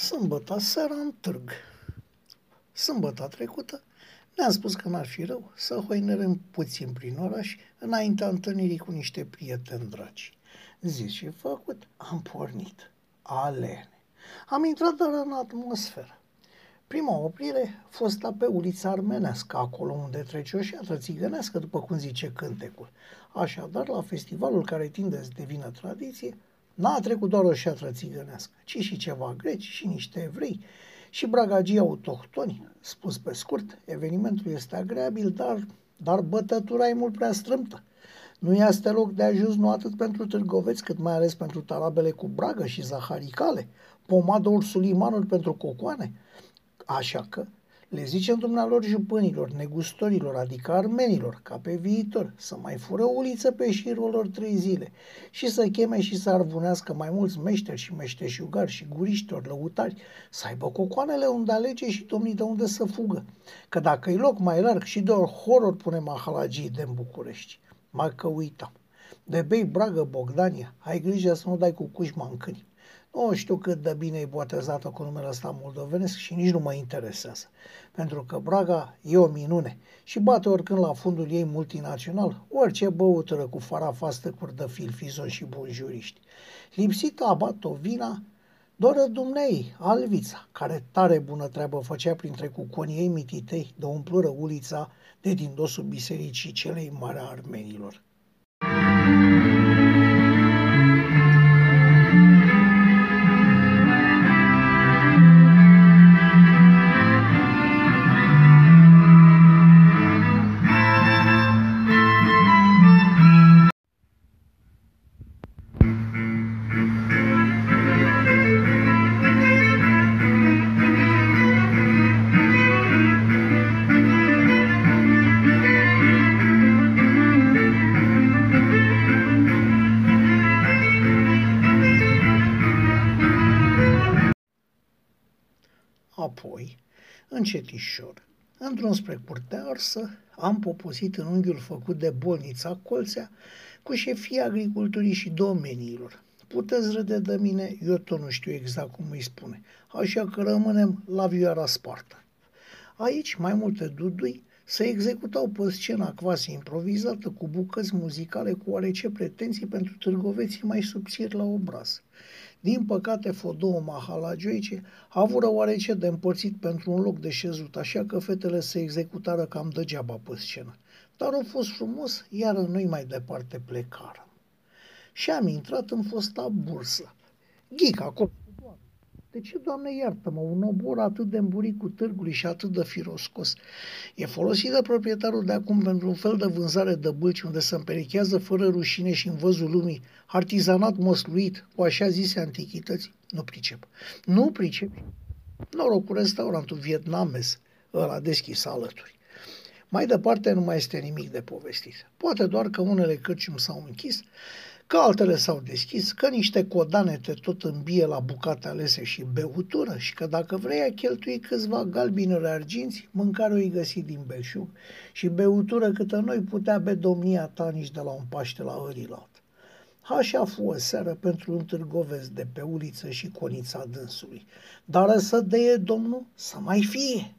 Sâmbătă seara în târg. Sâmbătă trecută ne-am spus că n-ar fi rău să hoinerăm puțin prin oraș înaintea întâlnirii cu niște prieteni dragi. Zis și făcut, am pornit. Alene. Am intrat doar în atmosferă. Prima oprire fost pe ulița armenească, acolo unde trece o șatră țigănească, după cum zice cântecul. Așadar, la festivalul care tinde să devină tradiție, N-a trecut doar o șatră țigănească, ci și ceva greci și niște evrei și bragagii autohtoni. Spus pe scurt, evenimentul este agreabil, dar, dar bătătura e mult prea strâmtă. Nu este loc de ajuns nu atât pentru târgoveți, cât mai ales pentru tarabele cu bragă și zaharicale, pomadă ursulimanuri pentru cocoane. Așa că le zicem dumnealor jupânilor, negustorilor, adică armenilor, ca pe viitor, să mai fură uliță pe șirul lor trei zile și să cheme și să arvunească mai mulți meșteri și meșteșugari și guriștori, lăutari, să aibă cocoanele unde alege și domnii de unde să fugă. Că dacă e loc mai larg și doar horror pune mahalagii de în București. Mai că uitam. De bei Bragă Bogdania, ai grijă să nu dai cu cușma în câini. Nu știu cât de bine e botezată cu numele ăsta moldovenesc și nici nu mă interesează. Pentru că Braga e o minune și bate oricând la fundul ei multinațional orice băutură cu farafastăcuri de filfizon și juriști. Lipsită abat o vina doar Dumnei, Alvița, care tare bună treabă făcea printre cuconii ei mititei de umplură ulița de din dosul bisericii celei mari a armenilor. Apoi, încetișor, într-un spre curtea arsă, am poposit în unghiul făcut de bolnița Colțea cu șefii agriculturii și domeniilor. Puteți râde de mine, eu tot nu știu exact cum îi spune, așa că rămânem la vioara spartă. Aici, mai multe dudui se executau pe scena quasi improvizată cu bucăți muzicale cu oarece pretenții pentru târgoveții mai subțiri la obraz. Din păcate, Fodou Mahalagioice a avut oarece de împărțit pentru un loc de șezut, așa că fetele se executară cam degeaba pe scenă. Dar a fost frumos, iar noi mai departe plecară. Și am intrat în fosta bursă. Ghic acolo de ce, Doamne, iartă-mă, un obor atât de îmburit cu târgului și atât de firoscos e folosit de proprietarul de acum pentru un fel de vânzare de bâlci unde se împerechează fără rușine și în văzul lumii artizanat măsluit cu așa zise antichități? Nu pricep. Nu pricep. Noroc cu restaurantul vietnamez, ăla deschis alături. Mai departe nu mai este nimic de povestit. Poate doar că unele cărciumi s-au închis, că altele s-au deschis, că niște codane te tot îmbie la bucate alese și beutură și că dacă vrei a cheltui câțiva galbinări arginți, mâncare o găsi din belșug și beutură câtă noi putea be domnia ta nici de la un paște la ărilalt. Așa fu o seară pentru un târgovesc de pe uliță și conița dânsului. Dar să deie domnul să mai fie.